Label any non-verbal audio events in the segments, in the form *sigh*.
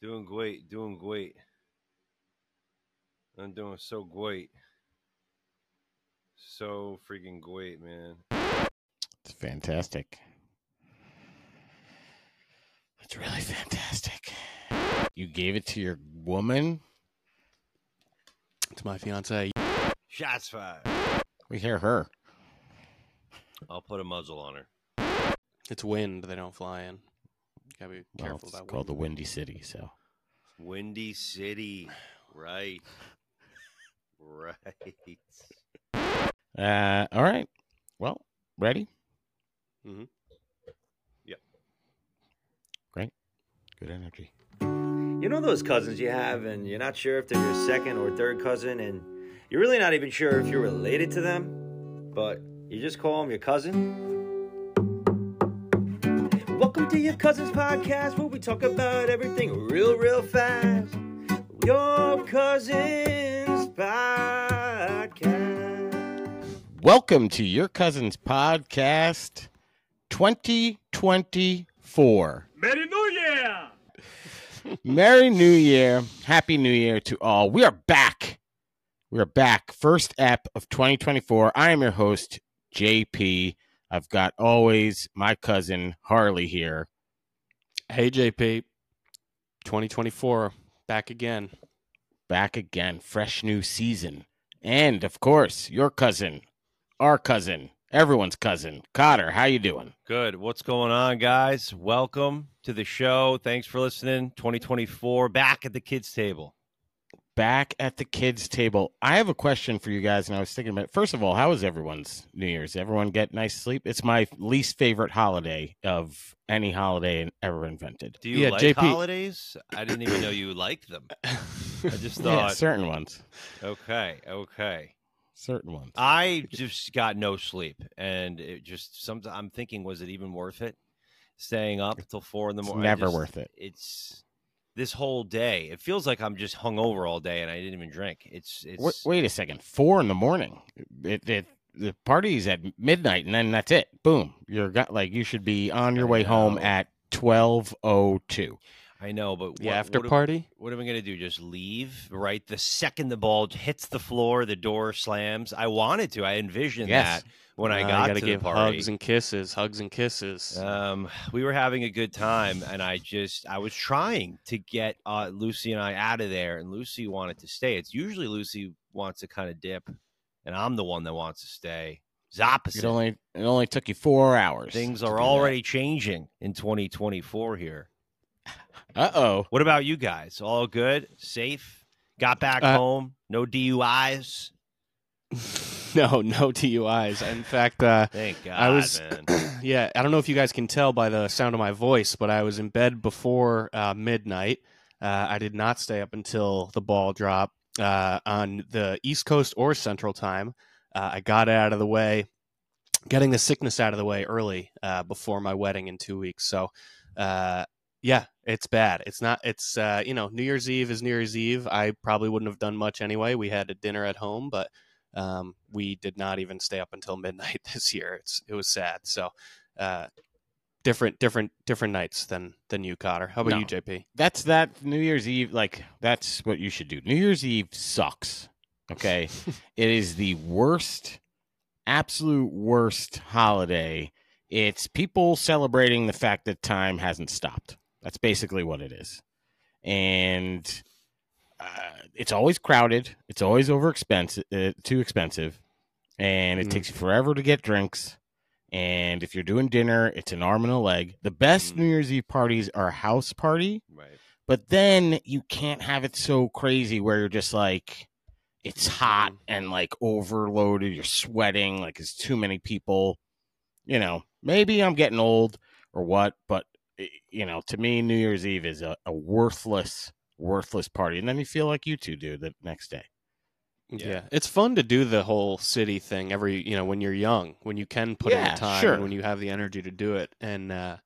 Doing great, doing great. I'm doing so great. So freaking great, man. It's fantastic. It's really fantastic. You gave it to your woman? To my fiance. Shots fired. We hear her. I'll put a muzzle on her. It's wind. They don't fly in. You gotta be Well, careful it's about called the. Windy City, so Windy City. *sighs* Right. Right. uh all right. Well, ready? Mm-hmm. Yep. Great. Good energy. You know those cousins you have, and you're not sure if they're your second or third cousin, and you're really not even sure if you're related to them, but you just call them your cousin? Welcome to your Cousins Podcast, where we talk about everything real, real fast. Your Cousins Podcast. Welcome to your cousin's podcast 2024. Merry New Year! *laughs* Merry New Year. Happy New Year to all. We are back. We are back. First app of 2024. I am your host, JP. I've got always my cousin Harley here. Hey, JP. 2024. Back again. Back again. Fresh new season. And of course, your cousin, our cousin, everyone's cousin, Cotter. How you doing? Good. What's going on, guys? Welcome to the show. Thanks for listening. 2024, back at the kids' table. Back at the kids' table. I have a question for you guys, and I was thinking about. It. First of all, how was everyone's New Year's? Everyone get nice sleep? It's my least favorite holiday of any holiday ever invented. Do you Yeah, like JP. holidays? I didn't even know you liked them. I just *laughs* Yeah, thought, certain ones. okay, okay. Certain ones. I just got no sleep, and it just some. I'm thinking, was it even worth it? Staying up till four in the morning. never worth it. It's this whole day. It feels like I'm just hungover all day, and I didn't even drink. It's it's. Wait, wait a second. Four in the morning. It, it, the party's at midnight, and then that's it. Boom. You're got like you should be on your way home at twelve oh two. I know, but The what, after what, party? What am I gonna do? Just leave right the second the ball hits the floor, the door slams. I wanted to. I envisioned Yes. that when I got to give the party. hugs and kisses. Hugs and kisses. Um, we were having a good time, and I just I was trying to get uh, Lucy and I out of there, and Lucy wanted to stay. It's usually Lucy wants to kind of dip, and I'm the one that wants to stay. It's opposite. It only it only took you four hours. Things are do that. already changing in 2024 here. Uh oh. What about you guys? All good, safe? Got back Uh, home? No DUIs? *laughs* no, no DUIs. In fact, uh, Thank God, I was, man. *clears throat* yeah, I don't know if you guys can tell by the sound of my voice, but I was in bed before uh, midnight. Uh, I did not stay up until the ball drop uh, on the East Coast or Central Time. Uh, I got it out of the way, getting the sickness out of the way early uh, before my wedding in two weeks. So, uh, yeah, it's bad. It's not. It's uh, you know, New Year's Eve is New Year's Eve. I probably wouldn't have done much anyway. We had a dinner at home, but um, we did not even stay up until midnight *laughs* this year. It's it was sad. So, uh, different, different, different nights than than you, Cotter. How about No. you, JP? That's that New Year's Eve. Like that's what you should do. New Year's Eve sucks. Okay, *laughs* it is the worst, absolute worst holiday. It's people celebrating the fact that time hasn't stopped. That's basically what it is, and uh, it's always crowded. It's always over expensive, uh, too expensive, and it Mm. takes you forever to get drinks. And if you're doing dinner, it's an arm and a leg. The best Mm. New Year's Eve parties are a house party, right. but then you can't have it so crazy where you're just like it's hot Mhm. and like overloaded, you're sweating, like it's too many people. You know, maybe I'm getting old or what, but eh, you know, to me, New Year's Eve is a, a worthless, worthless party, and then you feel like you two do the next day. Yeah. Yeah. it's fun to do the whole city thing every you know when you're young, when you can put in Yeah, the time, sure. and when you have the energy to do it, and uh,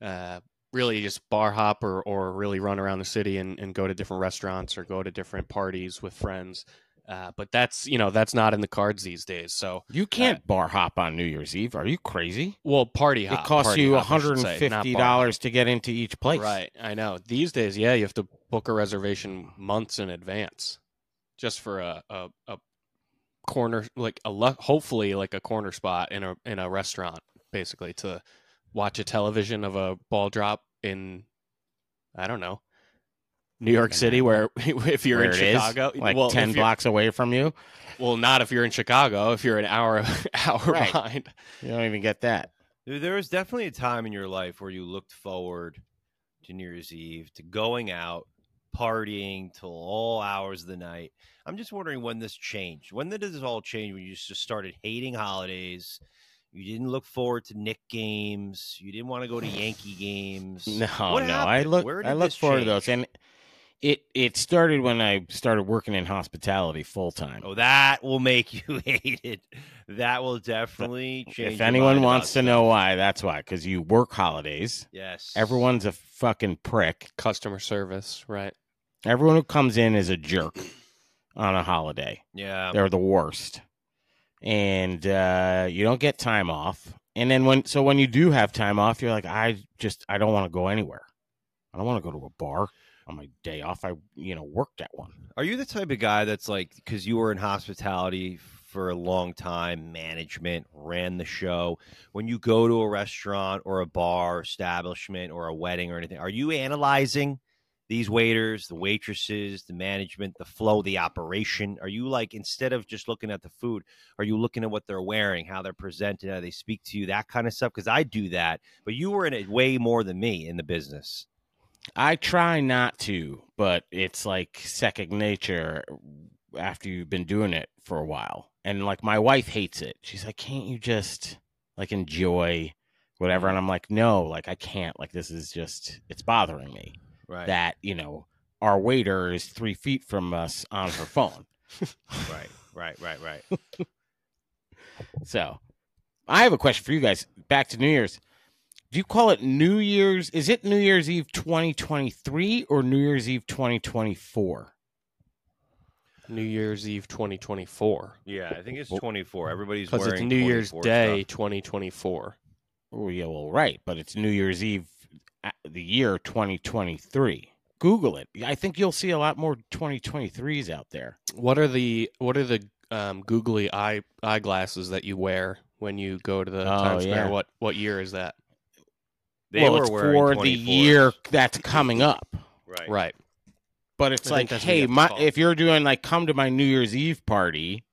uh, really just bar hop or, or really run around the city and, and go to different restaurants or go to different parties with friends. Uh, but that's you know that's not in the cards these days. So You can't bar hop on New Year's Eve. Are you crazy? well, party hop. it costs you I should say, not $150 to get into each place. Right, I know. These days, yeah, you have to book a reservation months in advance, just for a a, a corner like a hopefully like a corner spot in a in a restaurant, basically to watch a television of a ball drop in I don't know. New York City, where *laughs* if you're Where in it is, Chicago, like well, 10 blocks away from you. Well, not if you're in Chicago. If you're an hour *laughs* hour Right. behind. You don't even get that. There there was definitely a time in your life where you looked forward to New Year's Eve, to going out, partying till all hours of the night. I'm just wondering when this changed. When did this all change? When you just started hating holidays? You didn't look forward to Knick games. You didn't want to go to Yankee games. *laughs* No, What no. I look I look this forward to those. And it it started when I started working in hospitality full time. Oh, that will make *laughs* you hate it. That will definitely change. if your anyone mind wants about to know why, that's why. Because you work holidays. yes, Everyone's a fucking prick. Customer service, right? Everyone who comes in is a jerk on a holiday. Yeah, They're the worst. And uh, you don't get time off. And then when so when you do have time off, you're like, I just I don't want to go anywhere. I don't want to go to a bar on my day off. I you know worked at one. Are you the type of guy that's like because you were in hospitality for a long time, management ran the show. When you go to a restaurant or a bar establishment or a wedding or anything, are you analyzing these waiters, the waitresses, the management, the flow, the operation? Are you like instead of just looking at the food, are you looking at what they're wearing, how they're presented, how they speak to you, that kind of stuff? Because I do that, but you were in it way more than me in the business. I try not to, but it's like second nature after you've been doing it for a while. And like my wife hates it. She's like, "Can't you just like enjoy whatever?" And I'm like, "No, like I can't. Like this is just it's bothering me Right. that, you know, our waiter is 3 feet from us on her phone." *laughs* right. Right. Right. Right. *laughs* So, I have a question for you guys. Back to New Year's. Do you call it New Year's? Is it New Year's Eve 2023 or New Year's Eve 2024? New Year's Eve 2024. Yeah, I think it's 24. Everybody's Because wearing it's New Year's Day stuff. 2024. Oh, yeah, well, right, but it's New Year's Eve, uh, the year 2023. Google it. I think you'll see a lot more 2023s out there. What are the what are the um, googly eye eyeglasses that you wear when you go to the Oh, Times Square? yeah. What what year is that? They well, were it's for the year that's coming up. Right. Right. But it's I like, think that's what you hey, my, if you're doing like, come to my New Year's Eve party,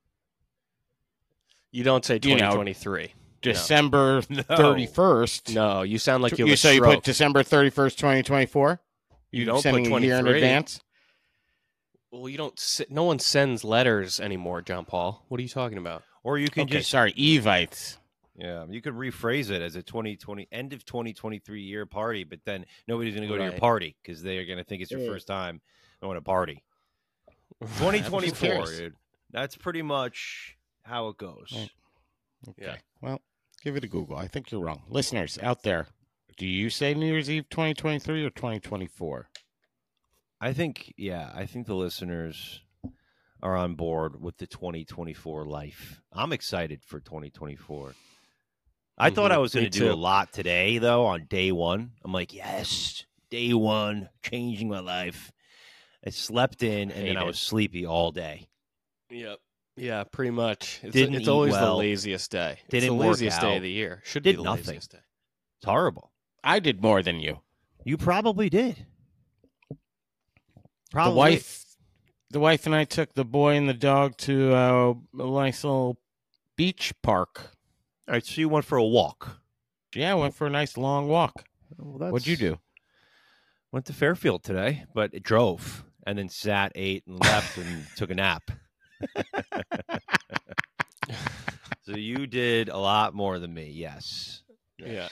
You don't say You know, 2023. December *laughs* No. 31st. No, you sound like you have you a so you put December 31st, 2024? You don't put sending a year in advance? well, you don't. s- No one sends letters anymore, John Paul. What are you talking about? Or you can Okay, just sorry, Evites. Yeah, you could rephrase it as a 2020 end of 2023 year party, but then nobody's going to go to your party because they are going to think it's your Yeah. first time going to party. *laughs* 2024, dude. That's pretty much how it goes. Right. Okay. Yeah. Well, give it a Google. I think you're wrong. Listeners out there, do you say New Year's Eve 2023 or 2024? I think yeah, I think the listeners are on board with the 2024 life. I'm excited for 2024. I thought Mhm, I was going to do a lot today though on day 1. I'm like, "Yes, day 1, changing my life." I slept in and then I was sleepy all day. Yep. Yeah, pretty much. It's, Didn't it's always well. the laziest day. it's Didn't the work laziest day of the year. Should Did be the nothing. laziest day. It's horrible. I did more than you. You probably did. Probably. The wife, the wife and I took the boy and the dog to uh, a nice little beach park. All right, so you went for a walk. Yeah, I went for a nice long walk. Well, What'd you do? Went to Fairfield today, but it drove and then sat, ate, and left and *laughs* took a nap. *laughs* so you did a lot more than me. Yes, Yeah.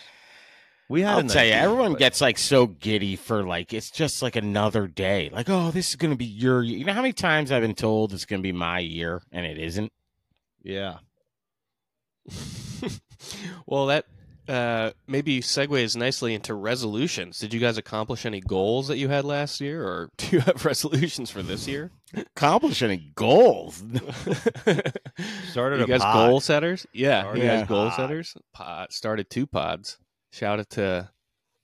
we had. a I'll nice tell you, week, everyone but- gets like so giddy for like it's just like another day. Like, oh, this is gonna be your. year. You know how many times I've been told it's gonna be my year and it isn't. Yeah, *laughs* well, that uh, maybe segues nicely into resolutions. Did you guys accomplish any goals that you had last year, or *laughs* do you have resolutions for this year? Accomplish any goals? *laughs* Started you a guys pod. goal setters? Yeah, Started you a guys goal pod. setters. Pod started two pods. Shout out to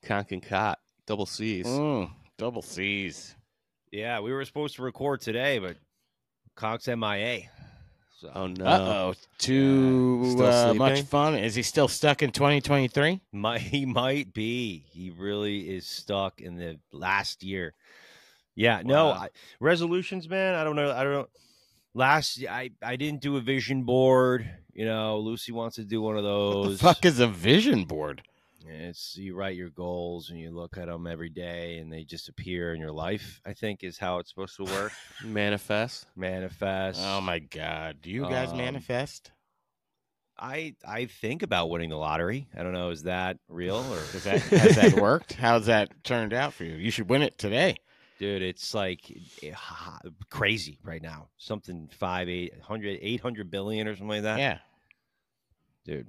Conk and Cot, double C's. Mm, double C's. Yeah, we were supposed to record today, but Conk's MIA. So Oh no! Uh oh. Too uh, much fun. Is he still stuck in 2023? might he might be. He really is stuck in the last year. Yeah, no I, resolutions, man. I don't know. I don't know. Last, I I didn't do a vision board. You know, Lucy wants to do one of What those. the fuck is a vision board? It's you write your goals and you look at them every day, and they just appear in your life. I think is how it's supposed to work. Manifest. *laughs* Manifest. Oh my god. Do you guys Um, manifest? I I think about winning the lottery. I don't know. Is that real or Is that has that worked? How's that turned out for you? You should win it today. dude it's like eh, crazy right now something five eight hundred eight hundred billion or something like that Yeah. dude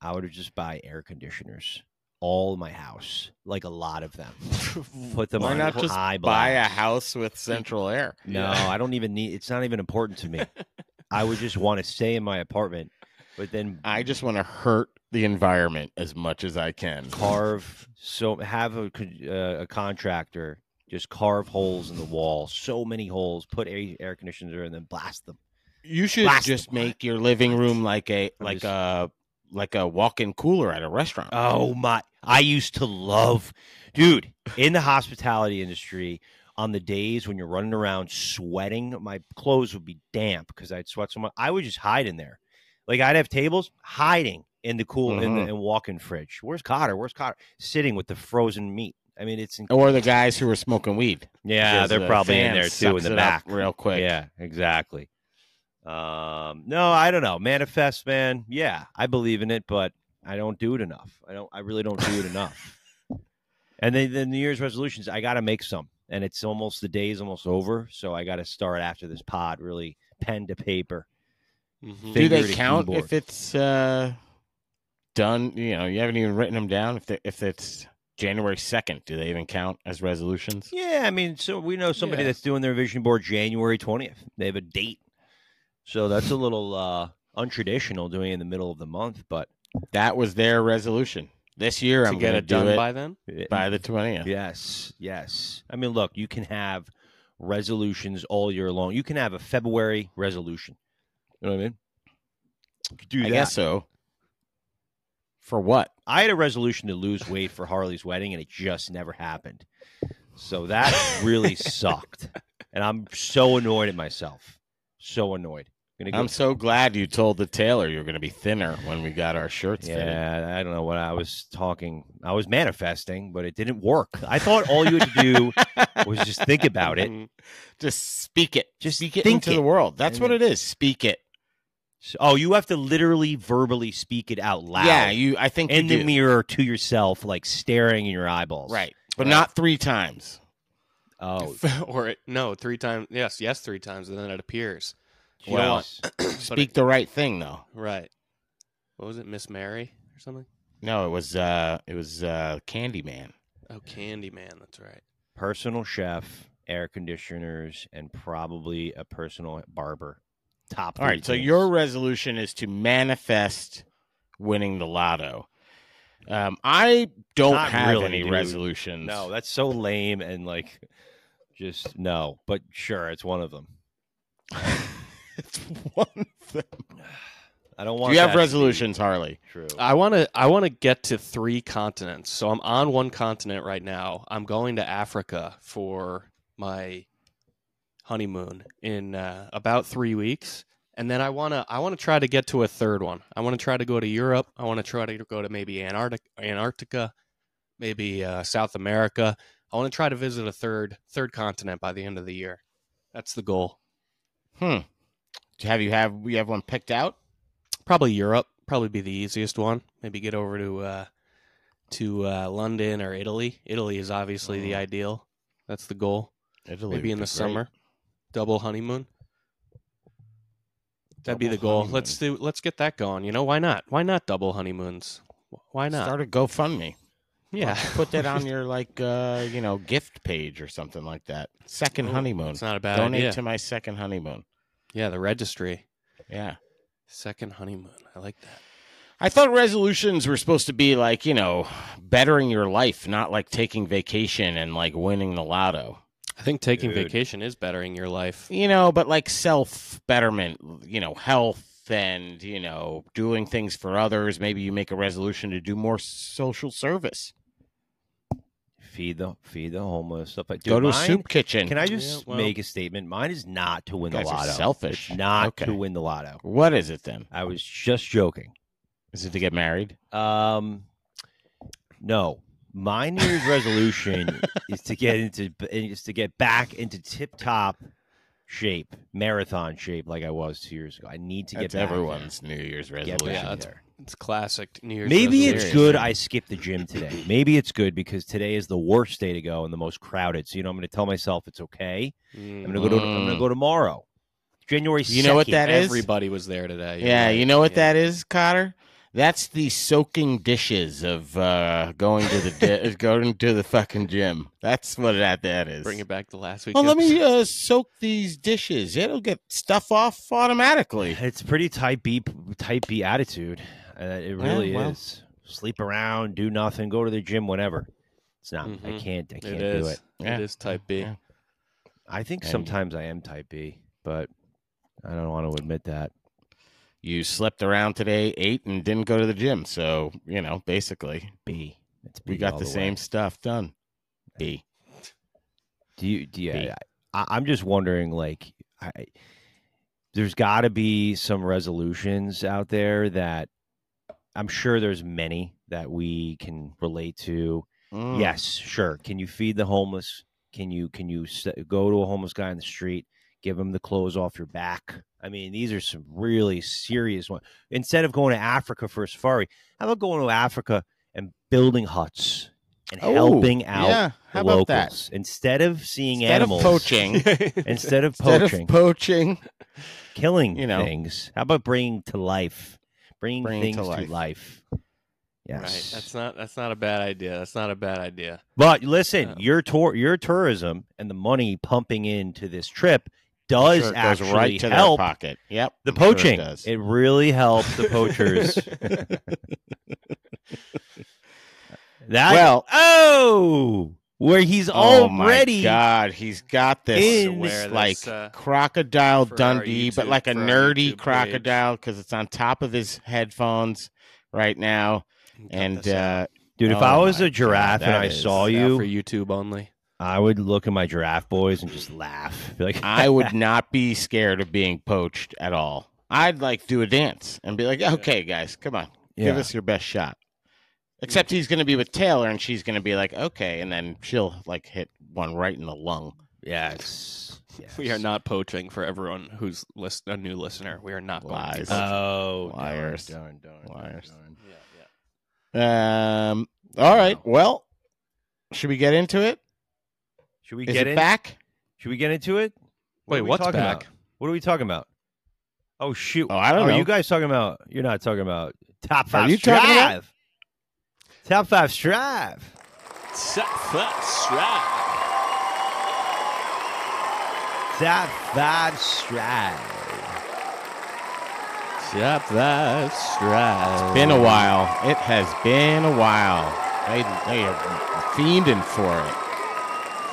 i would just buy air conditioners all my house like a lot of them *laughs* put them Why on not just high buy a house with central air? no i don't even need it's not even important to me *laughs* i would just want to stay in my apartment but then I just want to hurt the environment as much as I can. carve so have a, uh, a contractor just carve holes in the wall so many holes put air, air conditioner and then blast them You should Blast just them. make your living room like a I'm like just- a like a walk-in cooler at a restaurant. Oh my! I used to love, dude, in the hospitality industry. On the days when you're running around sweating, my clothes would be damp because I'd sweat so much. I would just hide in there, like I'd have tables hiding in the cool in the Mhm. and walk-in fridge. Where's Cotter? Where's Cotter? Sitting with the frozen meat. I mean, it's inc- Or the guys who were smoking weed. yeah, they're the probably in there too in the back. real quick. Yeah, exactly. Um, no, I don't know. Manifest, man. Yeah, I believe in it, but I don't do it enough. I don't. I really don't do it enough. *laughs* And then the New Year's resolutions, I got to make some, and it's almost the day's almost over, so I got to start after this pod. Really, pen to paper. Mhm. Do they count keyboard. if it's uh, done? You know, you haven't even written them down. If they, if it's January second, do they even count as resolutions? Yeah, I mean, so we know somebody Yeah. that's doing their vision board January twentieth. They have a date, so that's a little uh untraditional doing it in the middle of the month, but That was their resolution. This year, to I'm get going to it do done it by then. by the twentieth. Yes, yes. I mean, look, you can have resolutions all year long. You can have a February resolution. You know what I mean? You could do I that. guess so. For what? I had a resolution to lose weight for Harley's wedding, and it just never happened. So that really *laughs* sucked, and I'm so annoyed at myself. So annoyed. Gonna go. I'm so glad you told the tailor you're going to be thinner when we got our shirts fitted. yeah, I don't know what I was talking. I was manifesting, but it didn't work. I thought all you had to do *laughs* was just think about it. *laughs* Just speak it. Just speak it think into it. the world. That's And what it is. Speak it. So- oh, you have to literally verbally speak it out loud. Yeah, you. I think in you the do. mirror to yourself, like staring in your eyeballs. right, but Right. not three times. Oh, *laughs* or it, no, three times. Yes, yes, three times, and then it appears. You Well, want- *clears throat* Speak it- the right thing, though. right. What was it, Miss Mary or something? No, it was. uh It was uh Candyman. Oh, Candyman. That's right. personal chef, air conditioners, and probably a personal barber. Top. All three right. So your resolution is to manifest winning the lotto. Um, I don't Not have really, any dude. resolutions. no, that's so lame and like, just no. But sure, it's one of them. *laughs* it's one thing. I don't Do want. you have that be resolutions, Harley? True. I want to. I want to get to three continents. So I'm on one continent right now. I'm going to Africa for my honeymoon in uh, about three weeks, and then I want to. I want to try to get to a third one. I want to try to go to Europe. I want to try to go to maybe Antarctica, Antarctica, maybe uh, South America. I want to try to visit a third third continent by the end of the year. That's the goal. Hmm. Have you have we have one picked out? Probably Europe. Probably be the easiest one. Maybe get over to uh, to uh, London or Italy. Italy is obviously the Oh. ideal. That's the goal. Italy Maybe in the great. summer, double honeymoon. That'd be the goal. honeymoon. Let's do. Let's get that going. You know why not? Why not double honeymoons? Why not? Start a GoFundMe. yeah, Put that on *laughs* your like uh, you know, gift page or something like that. Second honeymoon. It's not a bad Donate idea. to my second honeymoon. Yeah, the registry. Yeah. Second honeymoon. I like that. I thought resolutions were supposed to be like, you know, bettering your life, not like taking vacation and like winning the lotto. I think taking Dude. vacation is bettering your life. You know, but like self betterment, you know, health and, you know, doing things for others. Maybe you make a resolution to do more social service. Feed the feed the homeless stuff like Go to a mine- soup kitchen. Can I just Yeah, well- make a statement? Mine is not to win the guys are lotto. selfish. It's not Okay. to win the lotto. what is it then? I was just joking. Is it to get married? Um, no, my New Year's resolution *laughs* is to get into is to get back into tip top shape, marathon shape, like I was two years ago. I need to That's get back there. everyone's New Year's Get resolution. back Yeah, that's- there. It's classic New Year's. Maybe it's resolution. good I skipped the gym today. Maybe it's good because today is the worst day to go and the most crowded. So you know, I'm going to tell myself it's okay. I'm going to go to. I'm going to go tomorrow, January. You know what 2nd. that is? Everybody was there today. You're Yeah, right. you know what Yeah. that is, Cotter? That's the soaking dishes of uh, going to the di- *laughs* going to the fucking gym. That's what that that is. Bring it back to last week. Oh, let me uh, soak these dishes. It'll get stuff off automatically. It's pretty type B, type B attitude. Uh, it Yeah, really well. is. Sleep around, do nothing, go to the gym whenever. It's not. I Mhm. can't. I can't It do is. it. Yeah. It is type B. Yeah. I think And- sometimes I am type B, but I don't want to admit that. You slept around today, ate, and didn't go to the gym. So you know, basically, B. It's B we got all the, way. same stuff done. B. Do you? Do you? B. I, I'm just wondering, like, I, there's got to be some resolutions out there that I'm sure there's many that we can relate to. Mm. Yes, sure. Can you feed the homeless? Can you can you go to a homeless guy in the street, give him the clothes off your back? I mean, these are some really serious ones. Instead of going to Africa for a safari, how about going to Africa and building huts and Oh, helping out yeah. the How about that? locals instead of seeing Instead animals of poaching, *laughs* instead of instead poaching, of poaching, killing you know. things. How about bringing to life, bringing Bringing things to to life. life? Yes, Right. That's not. That's not a bad idea. That's not a bad idea. But listen, Yeah. your tour, your tourism, and the money pumping into this trip does Sure, actually right to help pocket. Yep, the I'm sure it poaching. it really helps the *laughs* poachers. *laughs* that Well- oh, where he's Oh my already God, he's got this In- Wear like uh, crocodile for our Dundee, but like a nerdy YouTube crocodile because it's on top of his headphones right now. And uh, dude. If Oh I was a giraffe God, and I is- saw you, for YouTube only. I would look at my giraffe boys and just laugh. *laughs* Be like, I would *laughs* not be scared of being poached at all. I'd like do a dance and be like, okay, guys, come on, give us your best shot. Except he's going to be with Taylor, and she's going to be like, okay, and then she'll like hit one right in the lung. yes, yes. *laughs* We are not poaching for everyone who's list- a new listener. We are not going Lies. to. Oh, darn, Liars. darn, darn, darn, Liars. darn. yeah, yeah. Um. All right. Well, should we get into it? Should we Is get it in? back? Should we get into it? What Wait, what's back? About? What are we talking about? Oh shoot! Oh, I don't Are know. you guys talking about? You're not talking about top five. Are five. you talking about- strive. Top five strive. Top five strive. Yep, that's right. Been a while. It has been a while. They they are fiending for it.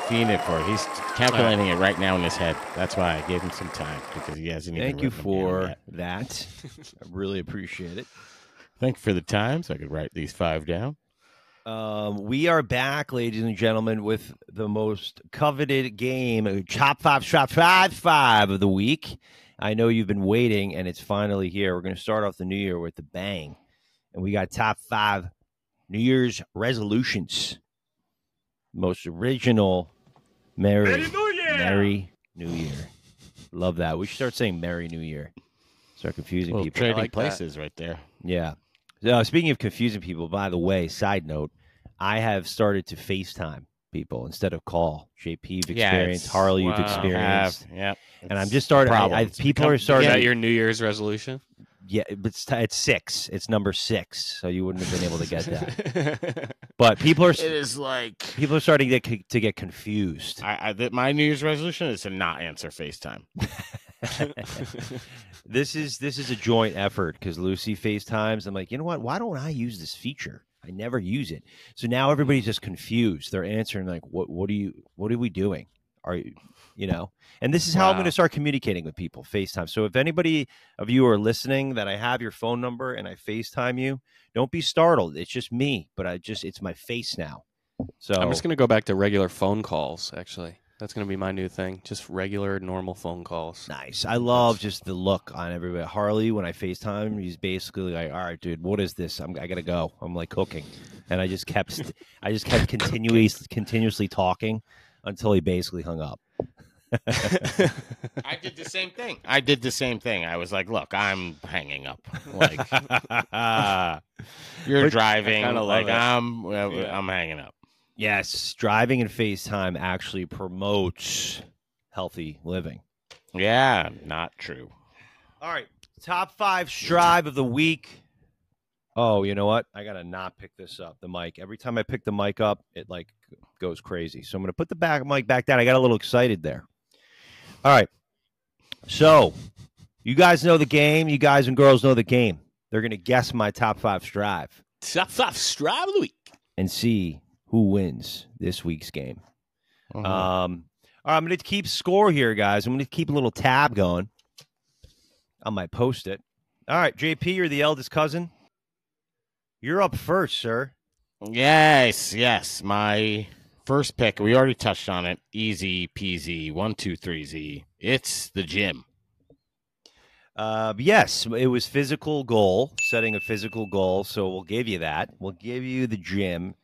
Fiending for it. He's calculating it right now in his head. That's why I gave him some time because he hasn't even. Thank you written them down for that. *laughs* I really appreciate it. Thank you for the time, so I could write these five down. Um, we are back, ladies and gentlemen, with the most coveted game, uh, Chop Five Shop Five Five of the week. I know you've been waiting, and it's finally here. We're going to start off the new year with a bang, and we got top five New Year's resolutions. Most original, Merry Merry New Year. Love that. We should start saying Merry New Year. Start confusing people. trading like that. places right there. Yeah. Uh, speaking of confusing people, by the way, side note, I have started to FaceTime people instead of call. JP, you've experienced. it's- Harley, you've experienced. Have, yep. And I'm just starting. I, I, people Become- are Is starting. that your New Year's resolution? yeah, it's it's six. It's number six, so you wouldn't have been able to get that. *laughs* But people are It is like people are starting to get to get confused. I, I th- my New Year's resolution is to not answer FaceTime. *laughs* *laughs* this is this is a joint effort because Lucy FaceTimes. I'm like, you know what? Why don't I use this feature? I never use it. So now everybody's just confused. They're answering like, what what are you what are we doing? Are you you know? And this is how I'm going to start communicating with people, FaceTime. So if anybody of you are listening that I have your phone number and I FaceTime you, don't be startled. It's just me, but I just it's my face now. So I'm just going to go back to regular phone calls, actually. That's going to be my new thing. Just regular, normal phone calls. Nice. I love just the look on everybody. Harley, when I FaceTime, he's basically like, "All right, dude, what is this? I'm, I gotta go. I'm like cooking," and I just kept, *laughs* I just kept *laughs* continuously, continuously talking until he basically hung up. *laughs* I did the same thing. I did the same thing. I was like, "Look, I'm hanging up. Like you're But- driving. Like it. I'm, Yeah. I'm hanging up." Yes, driving and FaceTime actually promotes healthy living. Yeah, not true. All right, top five strive of the week. Oh, you know what? I gotta not pick this up. The mic. Every time I pick the mic up, it like goes crazy. So I'm gonna put the back mic back down. I got a little excited there. All right. So you guys know the game. You guys and girls know the game. They're gonna guess my top five strive Top five strive of the week. and see who wins this week's game. Mhm. Um, all right, I'm going to keep score here, guys. I'm going to keep a little tab going. on my post it. All right, JP, you're the eldest cousin. You're up first, sir. yes, yes. My first pick. We already touched on it. Easy peasy. One, two, three, Z. It's the gym. Uh, yes, it was physical goal, setting a physical goal. So we'll give you that. We'll give you the gym.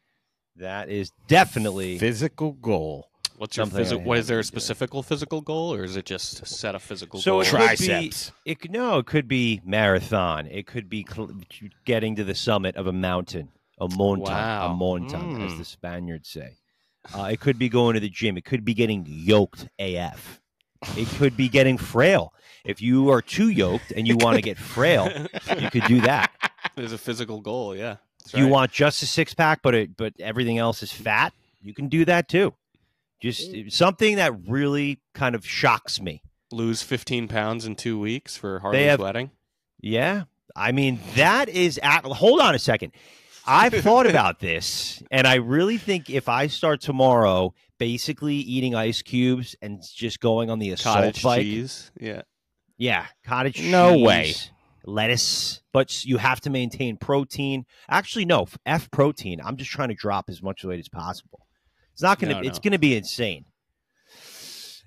That is definitely Physical goal. What's your physical? I What is there a haven't been doing. specific physical goal, or is it just to set a physical So goal? it could Triceps. be it no, it could be marathon. It could be cl- getting to the summit of a mountain, a montagne, Wow. a montagne, as Mm. the Spaniards say. Uh, it could be going to the gym. It could be getting yoked AF. It could be getting frail. If you are too yoked and you want to get frail, you could do that. *laughs* There's a physical goal. Yeah. That's You right. want just a six pack, but it, but everything else is fat. You can do that too. Just something that really kind of shocks me. lose 15 pounds in two weeks for Harley's have- wedding. Yeah. I mean, that is at hold on a second. I've *laughs* thought about this, and I really think if I start tomorrow basically eating ice cubes and just going on the assault Cottage bike. cheese. Yeah. Yeah, cottage No cheese, way. Lettuce, but you have to maintain protein. Actually, no, F protein. I'm just trying to drop as much weight as possible. It's not gonna. No, It's gonna be insane.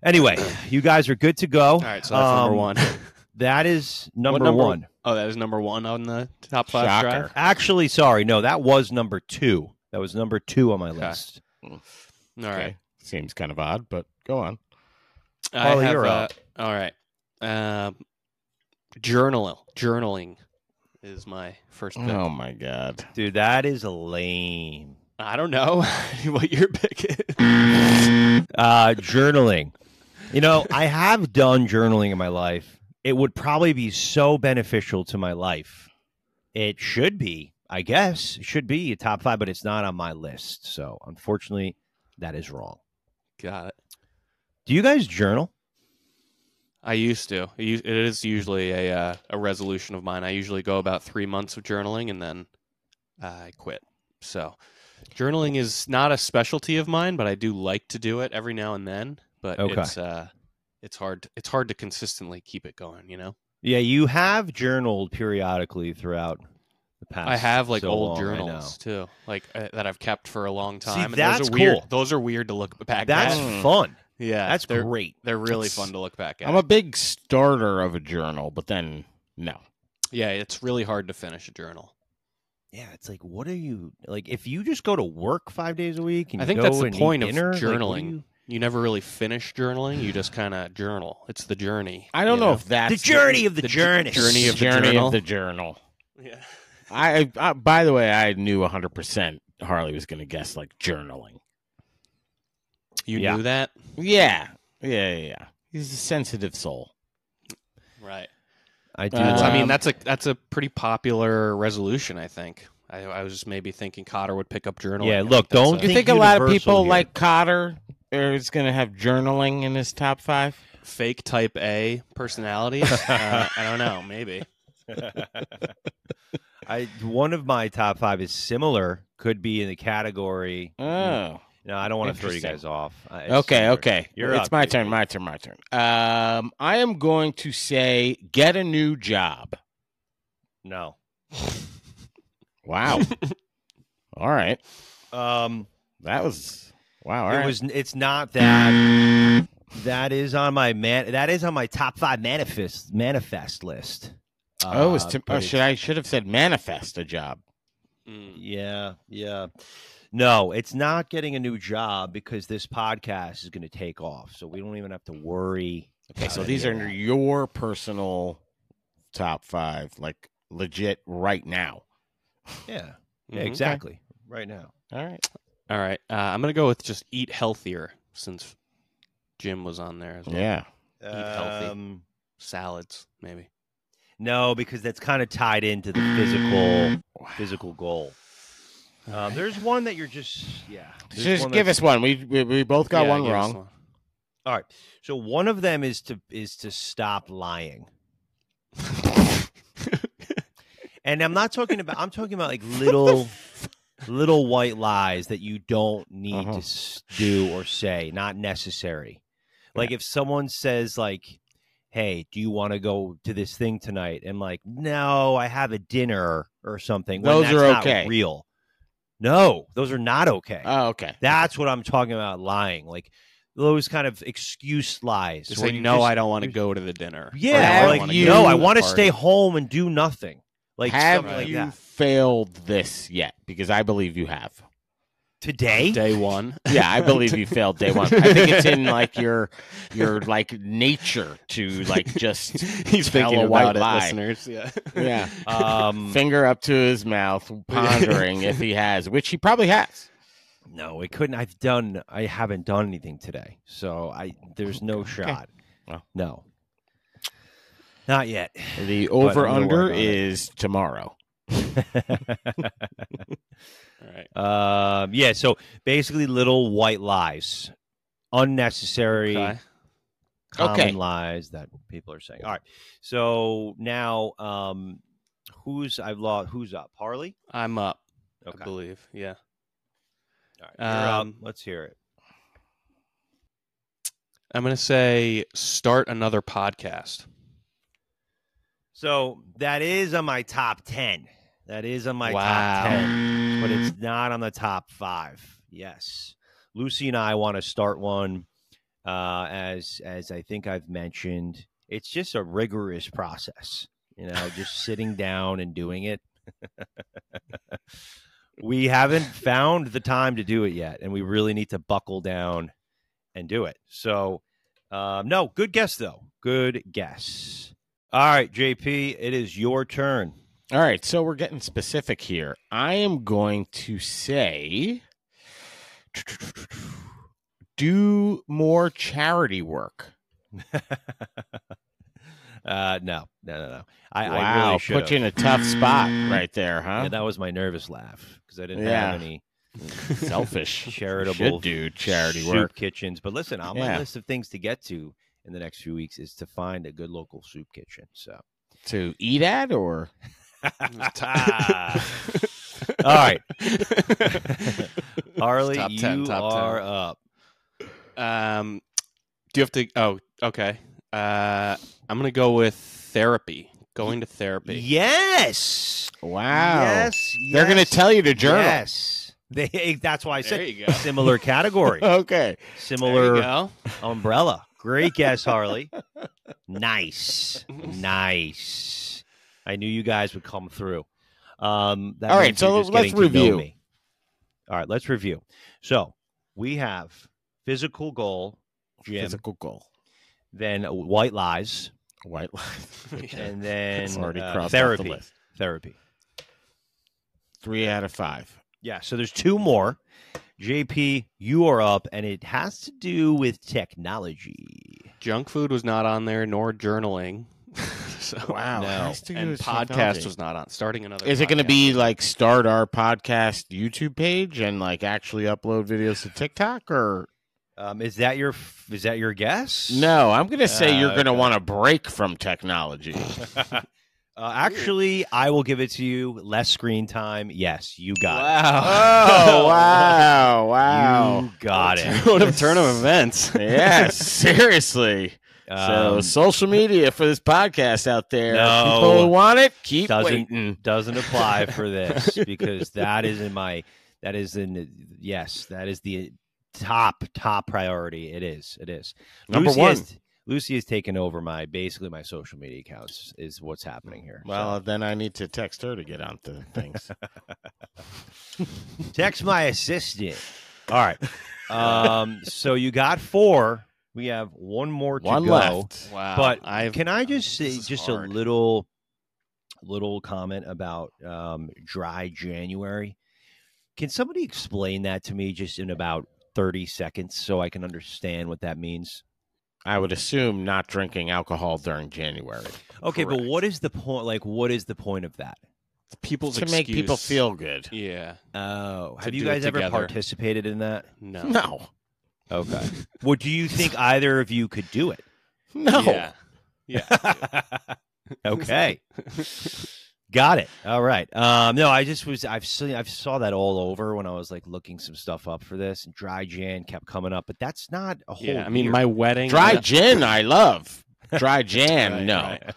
Anyway, *clears throat* you guys are good to go. All right. So that's number Um, one. *laughs* That is number, number- one. oh, that is number one on the top five Shocker. strive. Actually, sorry, no, that was number two. That was number two on my Okay. list. All right. Okay. Seems kind of odd, but go on. I Harley, have, you're uh, up. All right. Um, journal journaling is my first pick. Oh my god. Dude, that is lame. I don't know *laughs* what your pick is. *laughs* Uh, journaling. You know, I have done journaling in my life. It would probably be so beneficial to my life. It should be, I guess. It should be a top five, but it's not on my list. So unfortunately, that is wrong. Got it. Do you guys journal? I used to. It is usually a uh, a resolution of mine. I usually go about three months of journaling and then uh, I quit. So, journaling is not a specialty of mine, but I do like to do it every now and then. But Okay. it's uh, it's hard. It's hard to consistently keep it going. You know, Yeah, you have journaled periodically throughout the past. I have like so old journals too, like uh, that I've kept for a long See, time. and that's those are weird. cool. Those are weird to look back. That's at. Fun. Yeah, That's they're, great. They're really That's- fun to look back at. I'm a big starter of a journal, but then no. yeah, it's really hard to finish a journal. Yeah, it's like, what are you like? If you just go to work five days a week, and I you think go that's the and eat point of dinner, like, journaling. you- you never really finish journaling. You just kind of journal. It's the journey. I don't you know, if that's the journey of the, the journey. journey of the journey journal. of the journal. Yeah. I, I by the way, I knew 100 percent Harley was going to guess like journaling. You Yeah. knew that, Yeah, yeah, yeah. yeah. He's a sensitive soul. right? I do. That's- I mean, Um, that's a that's a pretty popular resolution. I think. I, I was just maybe thinking Cotter would pick up journaling. Yeah, look, don't a You think think a lot of people here. like Cotter is going to have journaling in his top five? fake type A personality. *laughs* uh, I don't know. Maybe. *laughs* I one of my top five is similar. Could be in the category. Oh. No, I don't want to throw you guys off. Uh, it's Okay, similar. okay. You're it's up, my JP. turn, my turn, my turn. Um, I am going to say get a new job. No. *laughs* Wow. *laughs* All right. Um, That was wow. All it right. was. It's not that. *laughs* That is on my man. That is on my top five manifest manifest list. oh, it was Uh, to, oh, it's- should I should have said manifest a job. Mm. Yeah, yeah. No, it's not getting a new job because this podcast is going to take off. So we don't even have to worry. Okay, so these are that. your personal top five, like legit right now. Yeah, *laughs* yeah, Mhm. exactly. Right now. All right. All right. Uh, I'm gonna go with just eat healthier since gym was on there as well. Yeah. Eat healthy. Um, Salads, maybe. no, because that's kind of tied into the physical physical goal. Um, there's one that you're just yeah. Just give us one. We we, we both got Yeah, one wrong. one. All right. So one of them is to is to stop lying. And I'm not talking about I'm talking about like *laughs* little little white lies that you don't need Uh-huh. to do or say, not necessary. Like if someone says like, "Hey, do you want to go to this thing tonight?" and like, "No, I have a dinner or something." Those are okay. real. No, those are not okay. Oh, okay. That's what I'm talking about lying. Like those kind of excuse lies. Just say no. just- I don't want to go to the dinner. Yeah, or like you- no, I want to stay home and do nothing. Like have something like you that. failed this yet? Because I believe you have. Today? Day one. *laughs* Yeah, I believe you failed day one. I think it's in like your your like nature to like just *laughs* He's tell thinking a white about it, lie. listeners. Yeah. *laughs* yeah Um, finger up to his mouth, pondering if he has, which he probably has. no, it couldn't. I've done. I haven't done anything today, so I there's no shot. Well. No, not yet. The over under is on it. is tomorrow. All right. um, yeah. So basically, little white lies, unnecessary. Okay. common Okay. lies that people are saying. All right. So now, um, who's I've lost? Who's up? Harley. I'm up. Okay. I believe. Yeah. All right. Um, Let's hear it. I'm gonna say start another podcast. So that is on my top ten. That is on my Wow. top ten, but it's not on the top five. Yes, Lucy and I want to start one. Uh, as as I think I've mentioned, it's just a rigorous process. You know, just *laughs* sitting down and doing it. we haven't found the time to do it yet, and we really need to buckle down and do it. So, um, no, good guess though. Good guess. All right, JP, it is your turn. All right, so we're getting specific here. I am going to say do more charity work. *laughs* uh, no, no, no, no. I, I wow, really should. put you in a tough spot *clears throat* right there, huh? Yeah, that was my nervous laugh because I didn't Yeah. have any *laughs* Selfish. *laughs* charitable do charity soup work. kitchens. But listen, on my list of things to get to in the next few weeks is to find a good local soup kitchen. So, To eat at or *laughs* all right, *laughs* Harley, Top you 10, top 10. are up. Um, do you have to? Oh, okay. Uh, I'm gonna go with therapy. Going to therapy. Yes. wow. Yes. They're going to tell you to journal. Yes. They, that's why I There said you go. similar category, *laughs* Okay. Similar umbrella. Great guess, Harley. nice, nice. I knew you guys would come through. Um, that All right, so let's getting to know review. me. All right, let's review. So we have physical goal, gym, Physical goal. then white lies, White lies. and *laughs* then already uh, therapy. the. Therapy. Three out of five. Yeah, so there's two more. JP, you are up, and it has to do with technology. Junk food was not on there, nor journaling. So *laughs* Wow. No. Has and podcast was not on. Starting another. Is it going to be like start our podcast YouTube page and like actually upload videos to TikTok or Um, is that your is that your guess? no? I'm going to say you're Uh, going to okay. want to break from technology. *laughs* uh, actually, I will give it to you. Less screen time. Yes, you got oh wow! *laughs* it. Wow! Wow. You got it. what a turn of events. yes, seriously. So Um, social media for this podcast out there. No. People who want it, keep Doesn't- waiting. doesn't apply for this *laughs* because that is in my that is in yes that is the top top priority it is it is Number Lucy one. has, lucy has taken over my basically my social media accounts is what's happening here Well, then I need to text her to get onto things. *laughs* Text my assistant all right um so you got four we have one more to One go left. Wow. but I've can I just say just hard. a little little comment about um, dry January? Can somebody explain that to me just in about 30 seconds so I can understand what that means? I would assume not drinking alcohol during January Okay, but what is the point like what is the point of that? people's to make people feel good. Yeah. Oh, have you guys ever participated in that? No. No, Okay. *laughs* well, do you think either of you could do it? no. Yeah. Yeah. *laughs* okay. Got it. All right. Um, no, I just was I've seen I've saw that all over when I was like looking some stuff up for this and dry Jan kept coming up, but that's not a whole yeah. I mean, year. my wedding. Dry gin, I love. Dry *laughs* jam, Right, no. right.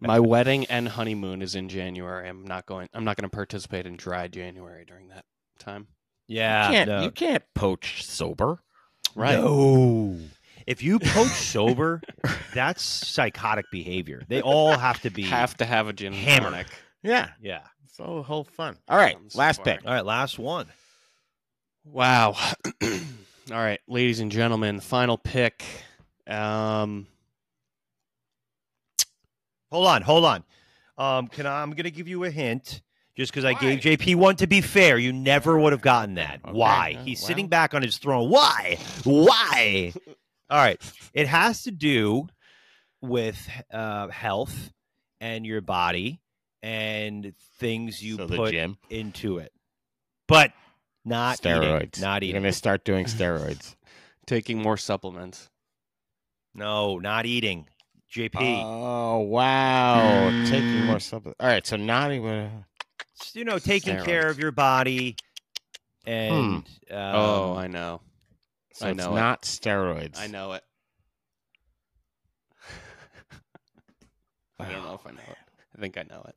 my wedding and honeymoon is in January. I'm not going. I'm not going to participate in dry January during that time. yeah. you can't, no. you can't poach sober. Right. No. If you poach sober, *laughs* that's psychotic behavior. They all have to be Have to have a gin and Hammer. tonic. Yeah, Yeah. it's all whole fun. All right, Sounds last smart. pick. All right, last one. Wow. *clears throat* All right, ladies and gentlemen, final pick. Um, Hold on, hold on. Um, can I, I'm going to give you a hint, just because I gave JP one. To be fair, you never would have gotten that. Okay, Why? uh, He's well. sitting back on his throne. Why? Why? *laughs* All right. It has to do with uh, health and your body and things you so put gym, into it, but not steroids. eating. Not You're eating. gonna start doing *laughs* steroids. taking more supplements. No, not eating. JP. Oh wow, taking more supplements. All right, so not even. Just, you know, taking care of your body and um, oh, I know. So I it's know it. not steroids. I know it. *laughs* I don't know if I know it. I think I know it.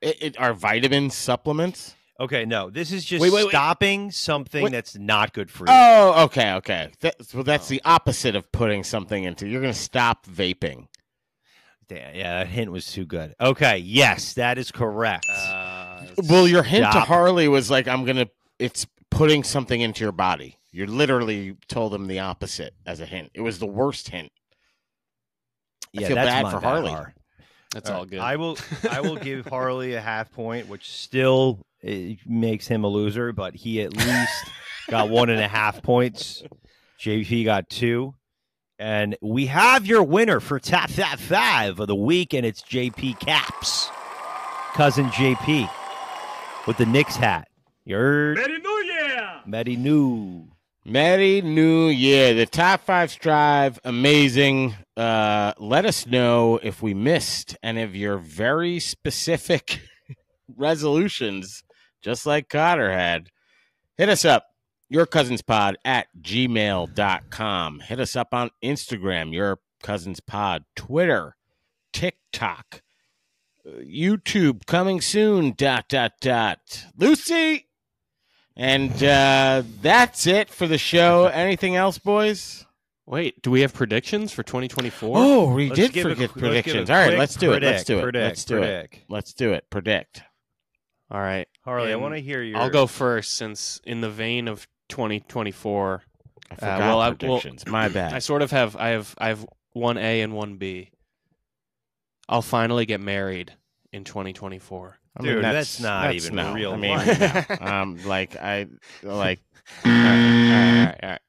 It, it are vitamin supplements. okay, no, this is just Wait, wait, wait. stopping something What- that's not good for you. Oh, okay, okay. That, well, that's Oh. the opposite of putting something into. You're gonna stop vaping. Damn, yeah, that hint was too good. Okay, yes, that is correct. Uh, Well, your hint to Harley was like, "I'm gonna." It's putting something into your body. You literally told him the opposite as a hint. It was the worst hint. I yeah, feel that's bad my for bad, Harley. Har. that's All all right, good. I will. I will give *laughs* Harley a half point, which still makes him a loser, but he at least got one and a half points. JP got two. And we have your winner for Tap That Five of the week, and it's JP Caps, cousin JP, with the Knicks hat. You heard? Merry New Year! Merry New. Merry New Year. The top five strive, amazing. Uh, let us know if we missed any of your very specific *laughs* resolutions, just like Cotter had. Hit us up, your cousins pod at gmail.com. Hit us up on Instagram, your cousins pod, Twitter, TikTok, YouTube coming soon, dot, dot, dot. Lucy! And uh, that's it for the show. *laughs* Anything else, boys? Wait, do we have predictions for 2024? Oh, we Let's did forget qu- let's give a predictions. All right, let's do it. Let's do it. predict, Let's do it. predict. Let's do it. Predict. All right. Harley, I want to hear your. I'll go first since, in the vein of 2024, I forgot well, I- well, predictions. My *clears throat* bad. I sort of have. I have. I have one A and one B. I'll finally get married in 2024. I Dude, that's not even no. real I mean, no. *laughs* um, like I like. *laughs* all, right, all right, all right.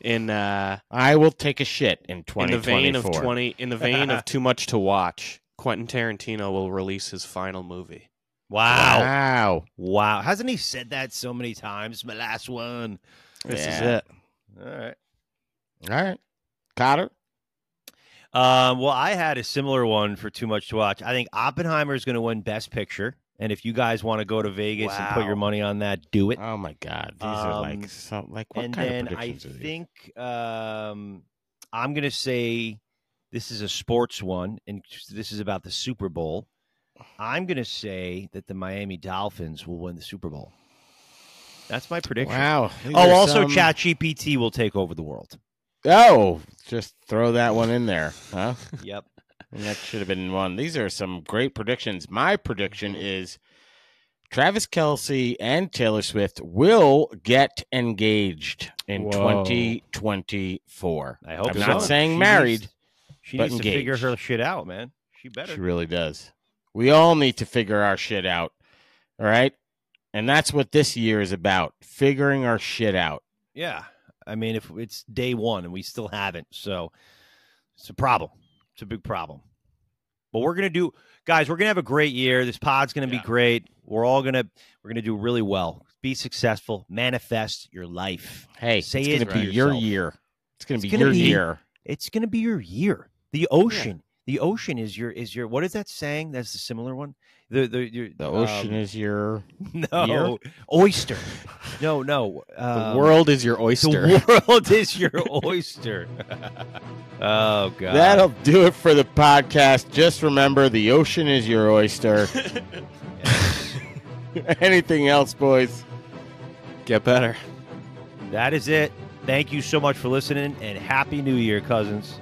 In uh, I will take a shit in in twenty the vein of 20, in the vein of *laughs* too much to watch. Quentin Tarantino will release his final movie. Wow. Wow. Wow. Hasn't he said that so many times? My last one. This is it. All right. All right. Cotter. Um, well, I had a similar one for Too Much to Watch. I think Oppenheimer is going to win Best Picture. And if you guys want to go to Vegas and put your money on that, do it. Oh my God. These are Um, like so like what and kind then of I are these? think um, I'm going to say this is a sports one, and this is about the Super Bowl. I'm going to say that the Miami Dolphins will win the Super Bowl. That's my prediction. Wow. These Oh, also, some- ChatGPT will take over the world. Oh, just throw that one in there, huh? *laughs* Yep. And that should have been one. These are some great predictions. My prediction is Travis Kelce and Taylor Swift will get engaged in Whoa. I hope I'm so. not saying She married. needs- she needs to figure her shit out, man. She better. She really does. We all need to figure our shit out. All right? And that's what this year is about figuring our shit out. Yeah. I mean, if it's day one and we still haven't, so it's a problem. It's a big problem. But we're gonna do, guys. We're gonna have a great year. This pod's gonna Yeah. be great. We're all gonna we're gonna do really well. Be successful. Manifest your life. Hey, Say it's it going to to be your year. It's going It's to be gonna your be- year. It's gonna be your year. The ocean. The ocean is your is your. What is that saying? That's the similar one. The the your, The ocean um, is your. *laughs* no oyster. No no. *laughs* The um, world is your oyster. The *laughs* world is your oyster. oh god. That'll do it for the podcast. Just remember the ocean is your oyster. Anything else, boys? Get better. That is it. Thank you so much for listening and happy new year, cousins.